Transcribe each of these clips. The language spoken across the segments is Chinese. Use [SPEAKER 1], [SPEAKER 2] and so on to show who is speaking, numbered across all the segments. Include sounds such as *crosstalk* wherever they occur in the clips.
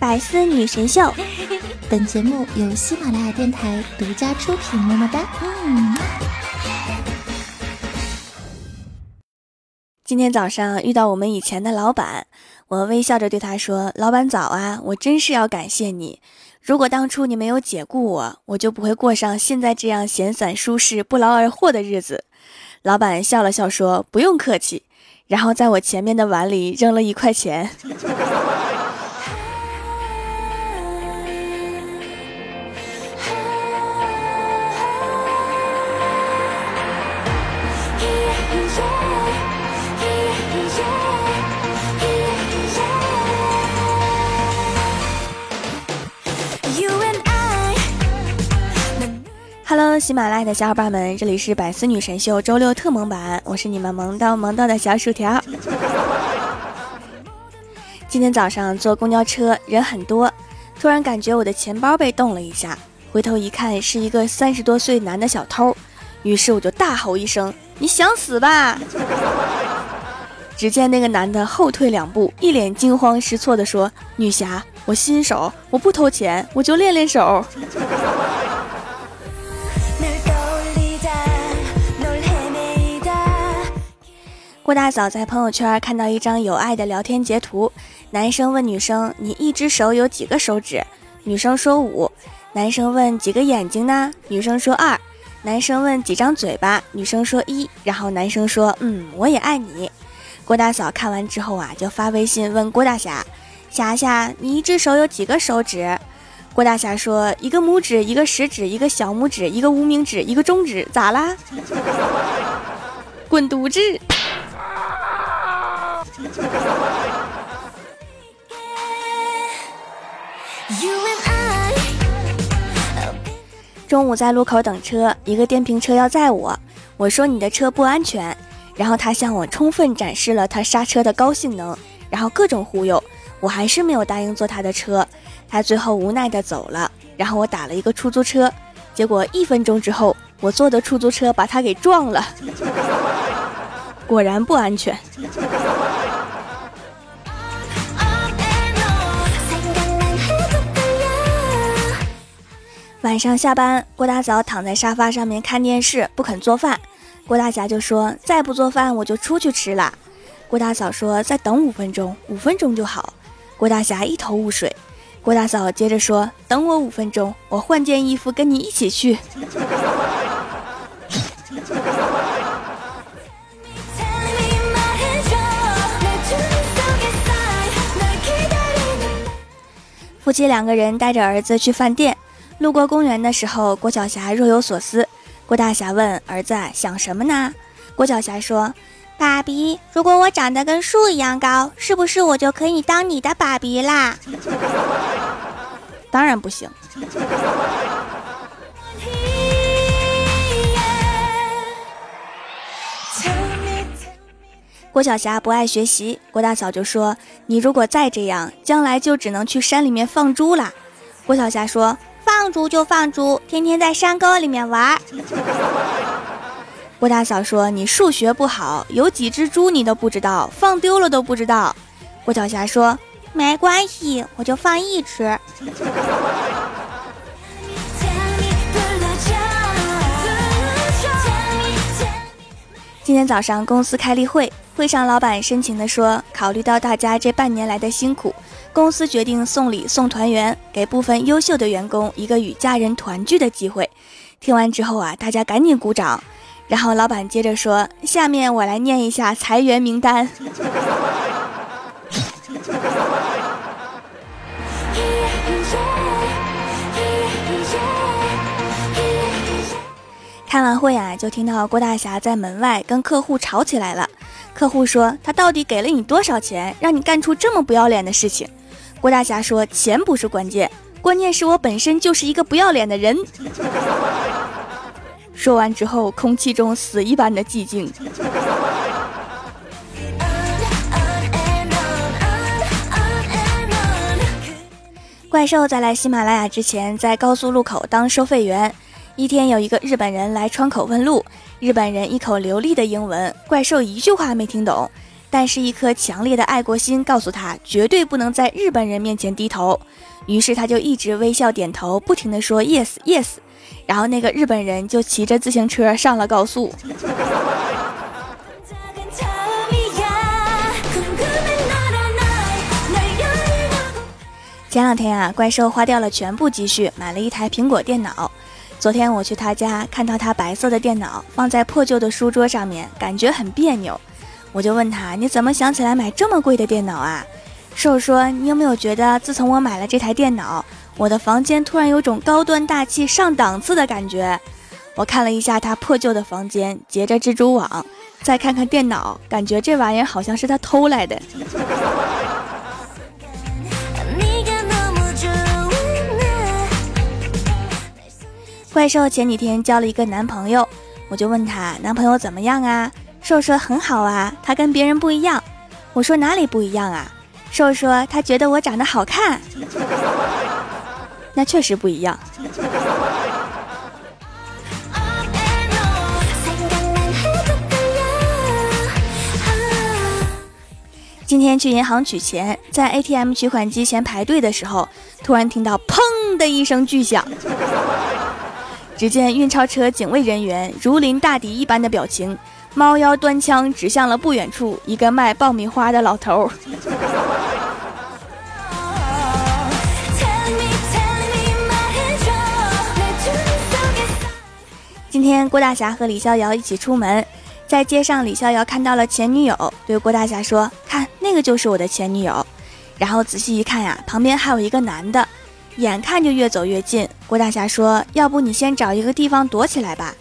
[SPEAKER 1] 百思女神秀，
[SPEAKER 2] 本节目由喜马拉雅电台独家出品。么么哒。嗯。
[SPEAKER 1] 今天早上遇到我们以前的老板，我微笑着对他说：“老板早啊，我真是要感谢你。如果当初你没有解雇我，我就不会过上现在这样闲散舒适、不劳而获的日子。”老板笑了笑说：“不用客气。”然后在我前面的碗里扔了一块钱。喜马拉雅的小伙伴们，这里是百思女神秀周六特萌版，我是你们萌到萌到的小薯条。今天早上坐公交车，人很多，突然感觉我的钱包被动了一下，回头一看是一个三十多岁男的小偷，于是我就大吼一声：“你想死吧！”只见那个男的后退两步，一脸惊慌失措地说：“女侠，我新手，我不偷钱，我就练练手。”郭大嫂在朋友圈看到一张有爱的聊天截图，男生问女生：“你一只手有几个手指？”女生说：“五。”男生问：“几个眼睛呢？”女生说：“二。”男生问：“几张嘴巴？”女生说：“一。”然后男生说：“嗯，我也爱你。”郭大嫂看完之后啊，就发微信问郭大侠：“侠侠，你一只手有几个手指？”郭大侠说：“一个拇指，一个食指，一个小拇指，一个无名指，一个中指，咋啦？” *laughs* 滚犊子！*laughs* 中午在路口等车，一个电瓶车要载我，我说你的车不安全，然后他向我充分展示了他刹车的高性能，然后各种忽悠，我还是没有答应坐他的车，他最后无奈的走了，然后我打了一个出租车，结果一分钟之后，我坐的出租车把他给撞了，果然不安全。晚上下班，郭大嫂躺在沙发上面看电视，不肯做饭。郭大侠就说：“再不做饭，我就出去吃了。”郭大嫂说：“再等五分钟，五分钟就好。”郭大侠一头雾水。郭大嫂接着说：“等我五分钟，我换件衣服跟你一起去。”夫妻两个人带着儿子去饭店。路过公园的时候，郭晓霞若有所思。郭大侠问儿子：“想什么呢？”郭晓霞说：“爸比，如果我长得跟树一样高，是不是我就可以当你的爸比啦？” *laughs* 当然不行。郭晓霞不爱学习，郭大嫂就说：“你如果再这样，将来就只能去山里面放猪啦。”郭晓霞说。放猪就放猪，天天在山沟里面玩。郭大嫂说：“你数学不好，有几只猪你都不知道，放丢了都不知道。”郭晓霞说：“没关系，我就放一只。”今天早上公司开例会，会上老板深情地说：“考虑到大家这半年来的辛苦。”公司决定送礼送团圆，给部分优秀的员工一个与家人团聚的机会。听完之后啊，大家赶紧鼓掌。然后老板接着说：“下面我来念一下裁员名单。”开完会啊，就听到郭大侠在门外跟客户吵起来了。客户说：“他到底给了你多少钱，让你干出这么不要脸的事情？”郭大侠说：“钱不是关键，关键是我本身就是一个不要脸的人。*laughs* ”说完之后，空气中死一般的寂静。怪兽在来喜马拉雅之前，在高速路口当收费员。一天，有一个日本人来窗口问路，日本人一口流利的英文，怪兽一句话没听懂。但是一颗强烈的爱国心告诉他，绝对不能在日本人面前低头。于是他就一直微笑点头，不停地说 yes yes。然后那个日本人就骑着自行车上了高速。前两天啊，怪兽花掉了全部积蓄买了一台苹果电脑。昨天我去他家，看到他白色的电脑放在破旧的书桌上面，感觉很别扭。我就问他：“你怎么想起来买这么贵的电脑啊？”兽说：“你有没有觉得，自从我买了这台电脑，我的房间突然有种高端大气上档次的感觉？”我看了一下他破旧的房间，结着蜘蛛网，再看看电脑，感觉这玩意儿好像是他偷来的。*laughs* 怪兽前几天交了一个男朋友，我就问他男朋友怎么样啊？兽说很好啊，他跟别人不一样。我说哪里不一样啊？兽说他觉得我长得好看。那确实不一样。今天去银行取钱，在 ATM 取款机前排队的时候，突然听到砰的一声巨响。只见运钞车警卫人员如临大敌一般的表情，猫妖端枪指向了不远处一个卖爆米花的老头。今天郭大侠和李逍遥一起出门，在街上，李逍遥看到了前女友，对郭大侠说：“看，那个就是我的前女友。”然后仔细一看呀，旁边还有一个男的。眼看就越走越近，郭大侠说：“要不你先找一个地方躲起来吧。”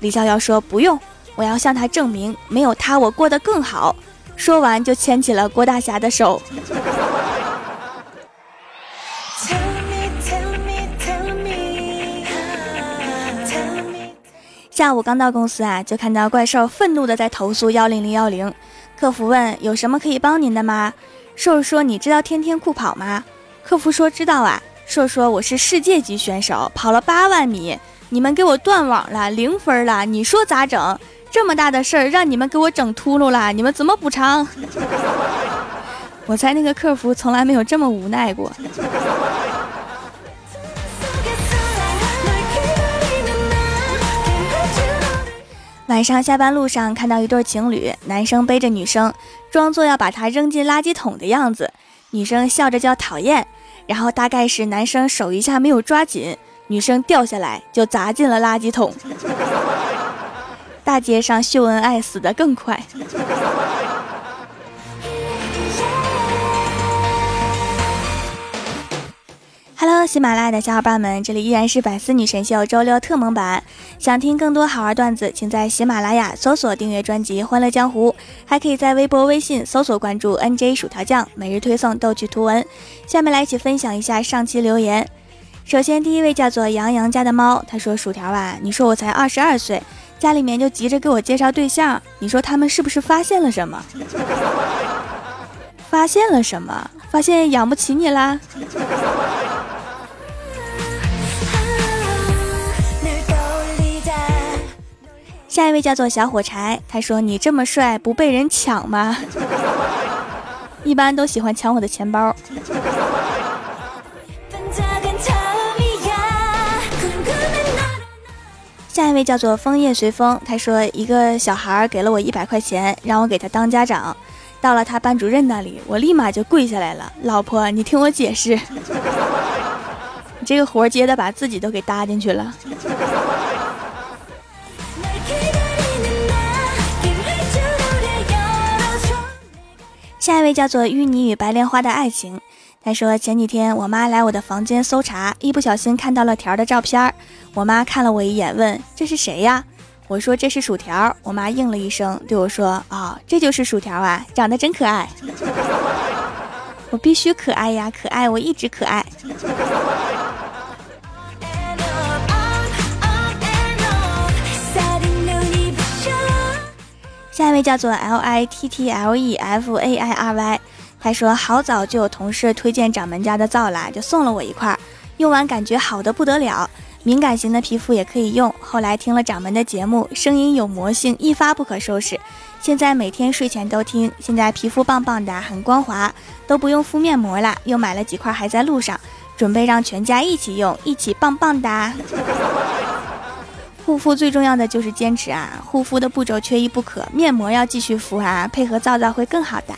[SPEAKER 1] 李逍遥说：“不用，我要向他证明，没有他我过得更好。”说完就牵起了郭大侠的手。下午刚到公司啊，就看到怪兽愤怒的在投诉幺零零幺零。客服问：“有什么可以帮您的吗？”兽说：“你知道天天酷跑吗？”客服说：“知道啊。”兽说我是世界级选手，跑了八万米，你们给我断网了，零分了，你说咋整？这么大的事儿让你们给我整秃噜了，你们怎么补偿？我猜那个客服从来没有这么无奈过。晚上下班路上看到一对情侣，男生背着女生，装作要把她扔进垃圾桶的样子，女生笑着叫讨厌。然后大概是男生手一下没有抓紧，女生掉下来就砸进了垃圾桶。大街上秀恩爱死得更快。Hello，喜马拉雅的小伙伴们，这里依然是百思女神秀周六特蒙版。想听更多好玩段子，请在喜马拉雅搜索订阅专辑《欢乐江湖》，还可以在微博、微信搜索关注 NJ 薯条酱，每日推送逗趣图文。下面来一起分享一下上期留言。首先，第一位叫做杨洋家的猫，他说：“薯条啊，你说我才二十二岁，家里面就急着给我介绍对象，你说他们是不是发现了什么？*laughs* 发现了什么？发现养不起你啦？”下一位叫做小火柴，他说：“你这么帅，不被人抢吗？*laughs* 一般都喜欢抢我的钱包。”下一位叫做枫叶随风，他说：“一个小孩给了我一百块钱，让我给他当家长。到了他班主任那里，我立马就跪下来了。老婆，你听我解释，你 *laughs* 这个活接的把自己都给搭进去了。”下一位叫做淤泥与白莲花的爱情，他说前几天我妈来我的房间搜查，一不小心看到了条的照片我妈看了我一眼，问这是谁呀？我说这是薯条。我妈应了一声，对我说啊，这就是薯条啊，长得真可爱。*laughs* 我必须可爱呀，可爱，我一直可爱。下一位叫做 L I T T L E F A I R Y，他说好早就有同事推荐掌门家的皂啦，就送了我一块，用完感觉好的不得了。敏感型的皮肤也可以用。后来听了掌门的节目，声音有魔性，一发不可收拾。现在每天睡前都听，现在皮肤棒棒的，很光滑，都不用敷面膜了。又买了几块，还在路上，准备让全家一起用，一起棒棒哒。护肤最重要的就是坚持啊！护肤的步骤缺一不可，面膜要继续敷啊，配合皂皂会更好的。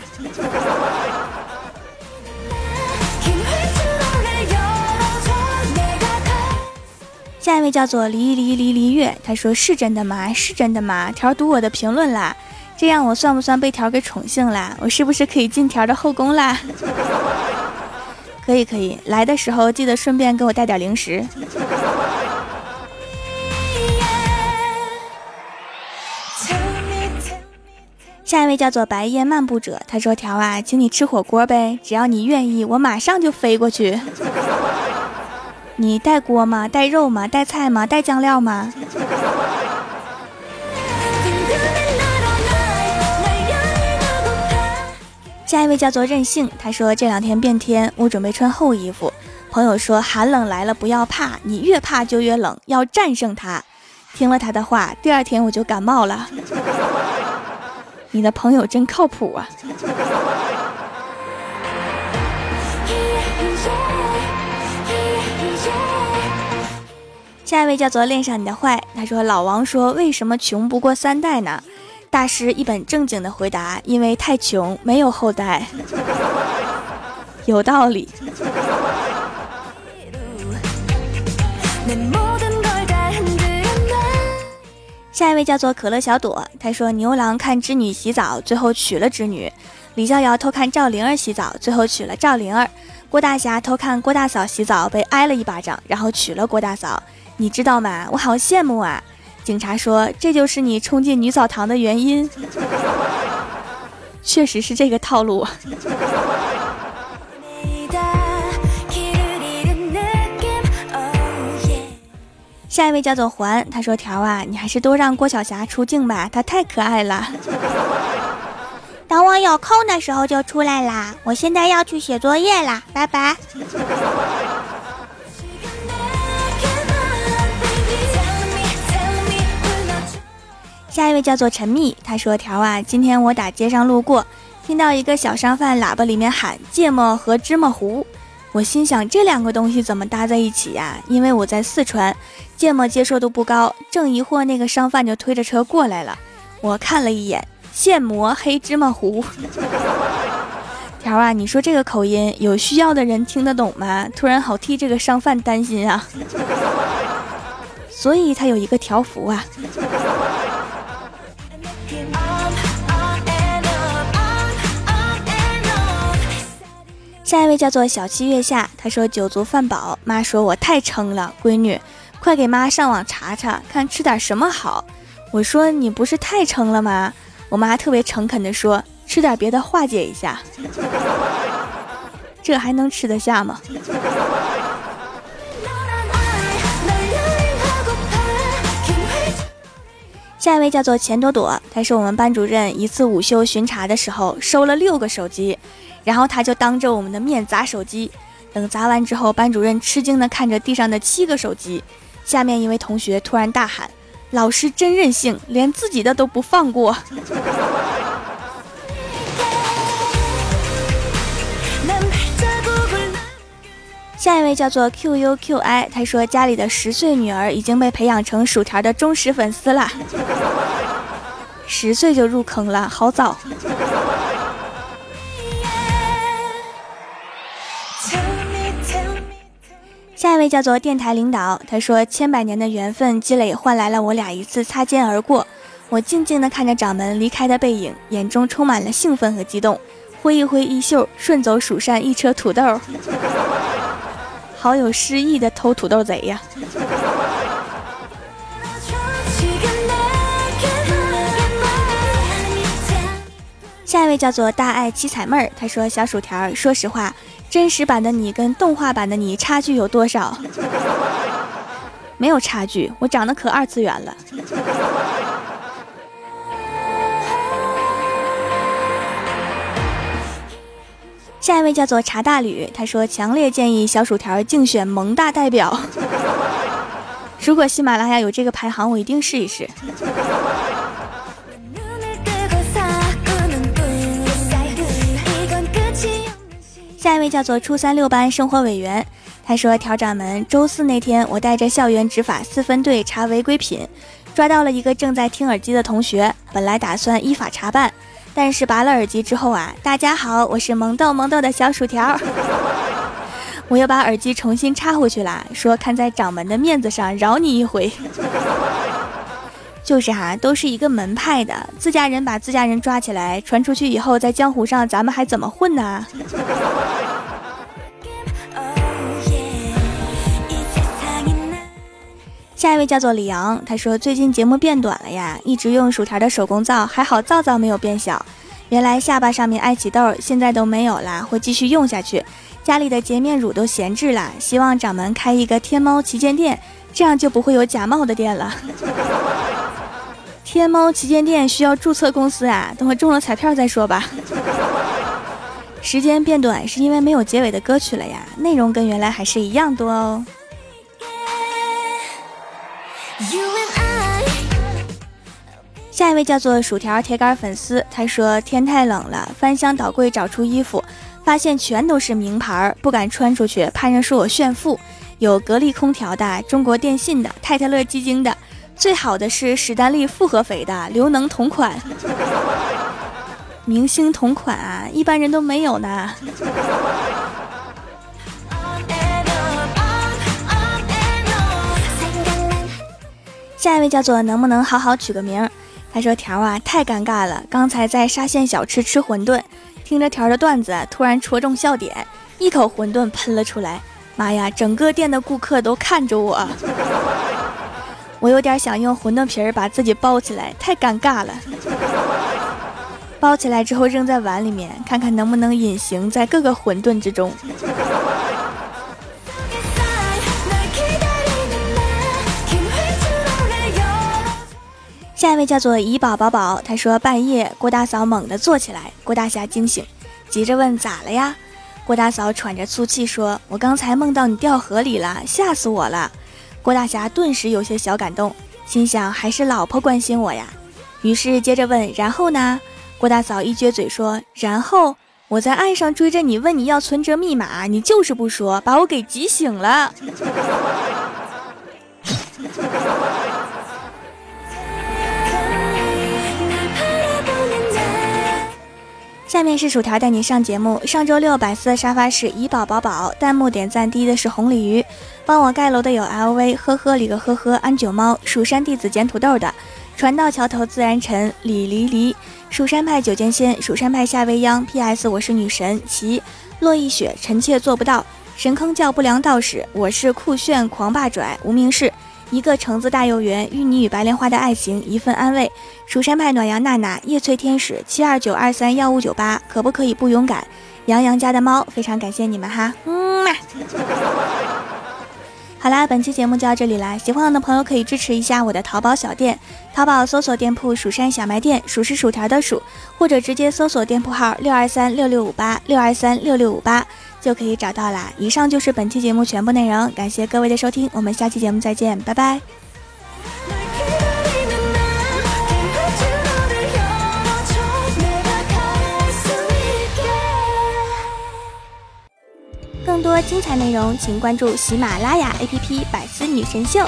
[SPEAKER 1] 下一位叫做离离离离月，他说是真的吗？是真的吗？条读我的评论啦，这样我算不算被条给宠幸啦？我是不是可以进条的后宫啦？可以可以，来的时候记得顺便给我带点零食。下一位叫做白夜漫步者，他说条啊，请你吃火锅呗，只要你愿意，我马上就飞过去。你带锅吗？带肉吗？带菜吗？带酱料吗？下一位叫做任性，他说这两天变天，我准备穿厚衣服。朋友说寒冷来了不要怕，你越怕就越冷，要战胜它。听了他的话，第二天我就感冒了。*laughs* 你的朋友真靠谱啊！下一位叫做恋上你的坏，他说老王说为什么穷不过三代呢？大师一本正经的回答，因为太穷没有后代，有道理。下一位叫做可乐小朵，他说牛郎看织女洗澡，最后娶了织女；李逍遥偷看赵灵儿洗澡，最后娶了赵灵儿；郭大侠偷看郭大嫂洗澡，被挨了一巴掌，然后娶了郭大嫂。你知道吗？我好羡慕啊！警察说这就是你冲进女澡堂的原因，*laughs* 确实是这个套路。下一位叫做环，他说条啊，你还是多让郭晓霞出镜吧，她太可爱了。等我有空的时候就出来啦，我现在要去写作业啦，拜拜。下一位叫做陈密，他说：“条啊，今天我打街上路过，听到一个小商贩喇叭里面喊芥末和芝麻糊，我心想这两个东西怎么搭在一起呀？因为我在四川，芥末接受度不高。正疑惑，那个商贩就推着车过来了，我看了一眼，现磨黑芝麻糊。条啊，你说这个口音，有需要的人听得懂吗？突然好替这个商贩担心啊，所以他有一个条幅啊。”下一位叫做小七月下，他说酒足饭饱，妈说我太撑了，闺女，快给妈上网查查，看吃点什么好。我说你不是太撑了吗？我妈特别诚恳地说，吃点别的化解一下。*laughs* 这还能吃得下吗？下一位叫做钱朵朵，她是我们班主任一次午休巡查的时候收了六个手机。然后他就当着我们的面砸手机，等砸完之后，班主任吃惊地看着地上的七个手机。下面一位同学突然大喊：“老师真任性，连自己的都不放过。”下一位叫做 QUQI，他说家里的十岁女儿已经被培养成薯条的忠实粉丝了，十岁就入坑了，好早。下一位叫做电台领导，他说：“千百年的缘分积累换来了我俩一次擦肩而过。我静静地看着掌门离开的背影，眼中充满了兴奋和激动。挥一挥衣袖，顺走蜀山一车土豆，好有诗意的偷土豆贼呀！”下一位叫做大爱七彩妹儿，她说：“小薯条，说实话。”真实版的你跟动画版的你差距有多少？没有差距，我长得可二次元了。下一位叫做茶大吕，他说强烈建议小薯条竞选萌大代表。如果喜马拉雅有这个排行，我一定试一试。下一位叫做初三六班生活委员，他说：“调掌门，周四那天我带着校园执法四分队查违规品，抓到了一个正在听耳机的同学。本来打算依法查办，但是拔了耳机之后啊，大家好，我是萌豆萌豆的小薯条，*laughs* 我又把耳机重新插回去了，说看在掌门的面子上饶你一回。*laughs* 就是哈，都是一个门派的，自家人把自家人抓起来，传出去以后，在江湖上咱们还怎么混呢？”下一位叫做李阳，他说最近节目变短了呀，一直用薯条的手工皂，还好皂皂没有变小。原来下巴上面爱起痘，现在都没有啦，会继续用下去。家里的洁面乳都闲置了，希望掌门开一个天猫旗舰店，这样就不会有假冒的店了。*laughs* 天猫旗舰店需要注册公司啊，等我中了彩票再说吧。时间变短是因为没有结尾的歌曲了呀，内容跟原来还是一样多哦。下一位叫做薯条铁杆粉丝，他说天太冷了，翻箱倒柜找出衣服，发现全都是名牌，不敢穿出去，怕人说我炫富。有格力空调的，中国电信的，泰特勒基金的，最好的是史丹利复合肥的，刘能同款，明星同款啊，一般人都没有呢。下一位叫做能不能好好取个名？他说条啊太尴尬了，刚才在沙县小吃吃馄饨，听着条的段子，突然戳中笑点，一口馄饨喷了出来，妈呀，整个店的顾客都看着我，*laughs* 我有点想用馄饨皮儿把自己包起来，太尴尬了。包起来之后扔在碗里面，看看能不能隐形在各个馄饨之中。下一位叫做怡宝宝宝，他说半夜郭大嫂猛地坐起来，郭大侠惊醒，急着问咋了呀？郭大嫂喘着粗气说：“我刚才梦到你掉河里了，吓死我了。”郭大侠顿时有些小感动，心想还是老婆关心我呀。于是接着问：“然后呢？”郭大嫂一撅嘴说：“然后我在岸上追着你，问你要存折密码，你就是不说，把我给急醒了。” *laughs* 下面是薯条带你上节目。上周六百思的沙发是怡宝宝宝，弹幕点赞第一的是红鲤鱼，帮我盖楼的有 LV，呵呵里个呵呵，安九猫，蜀山弟子捡土豆的，船到桥头自然沉，李离离，蜀山派九剑仙，蜀山派夏未央，PS 我是女神，齐。洛一雪，臣妾做不到，神坑教不良道士，我是酷炫狂霸拽，无名氏。一个橙子大幼圆，芋泥与白莲花的爱情，一份安慰。蜀山派暖阳娜娜，叶翠天使七二九二三幺五九八，可不可以不勇敢？杨洋家的猫，非常感谢你们哈，嗯嘛。好啦，本期节目就到这里啦，喜欢我的朋友可以支持一下我的淘宝小店，淘宝搜索店铺“蜀山小卖店”，数是薯条的数，或者直接搜索店铺号六二三六六五八六二三六六五八。就可以找到啦。以上就是本期节目全部内容，感谢各位的收听，我们下期节目再见，拜拜。更多精彩内容，请关注喜马拉雅 APP《百思女神秀》。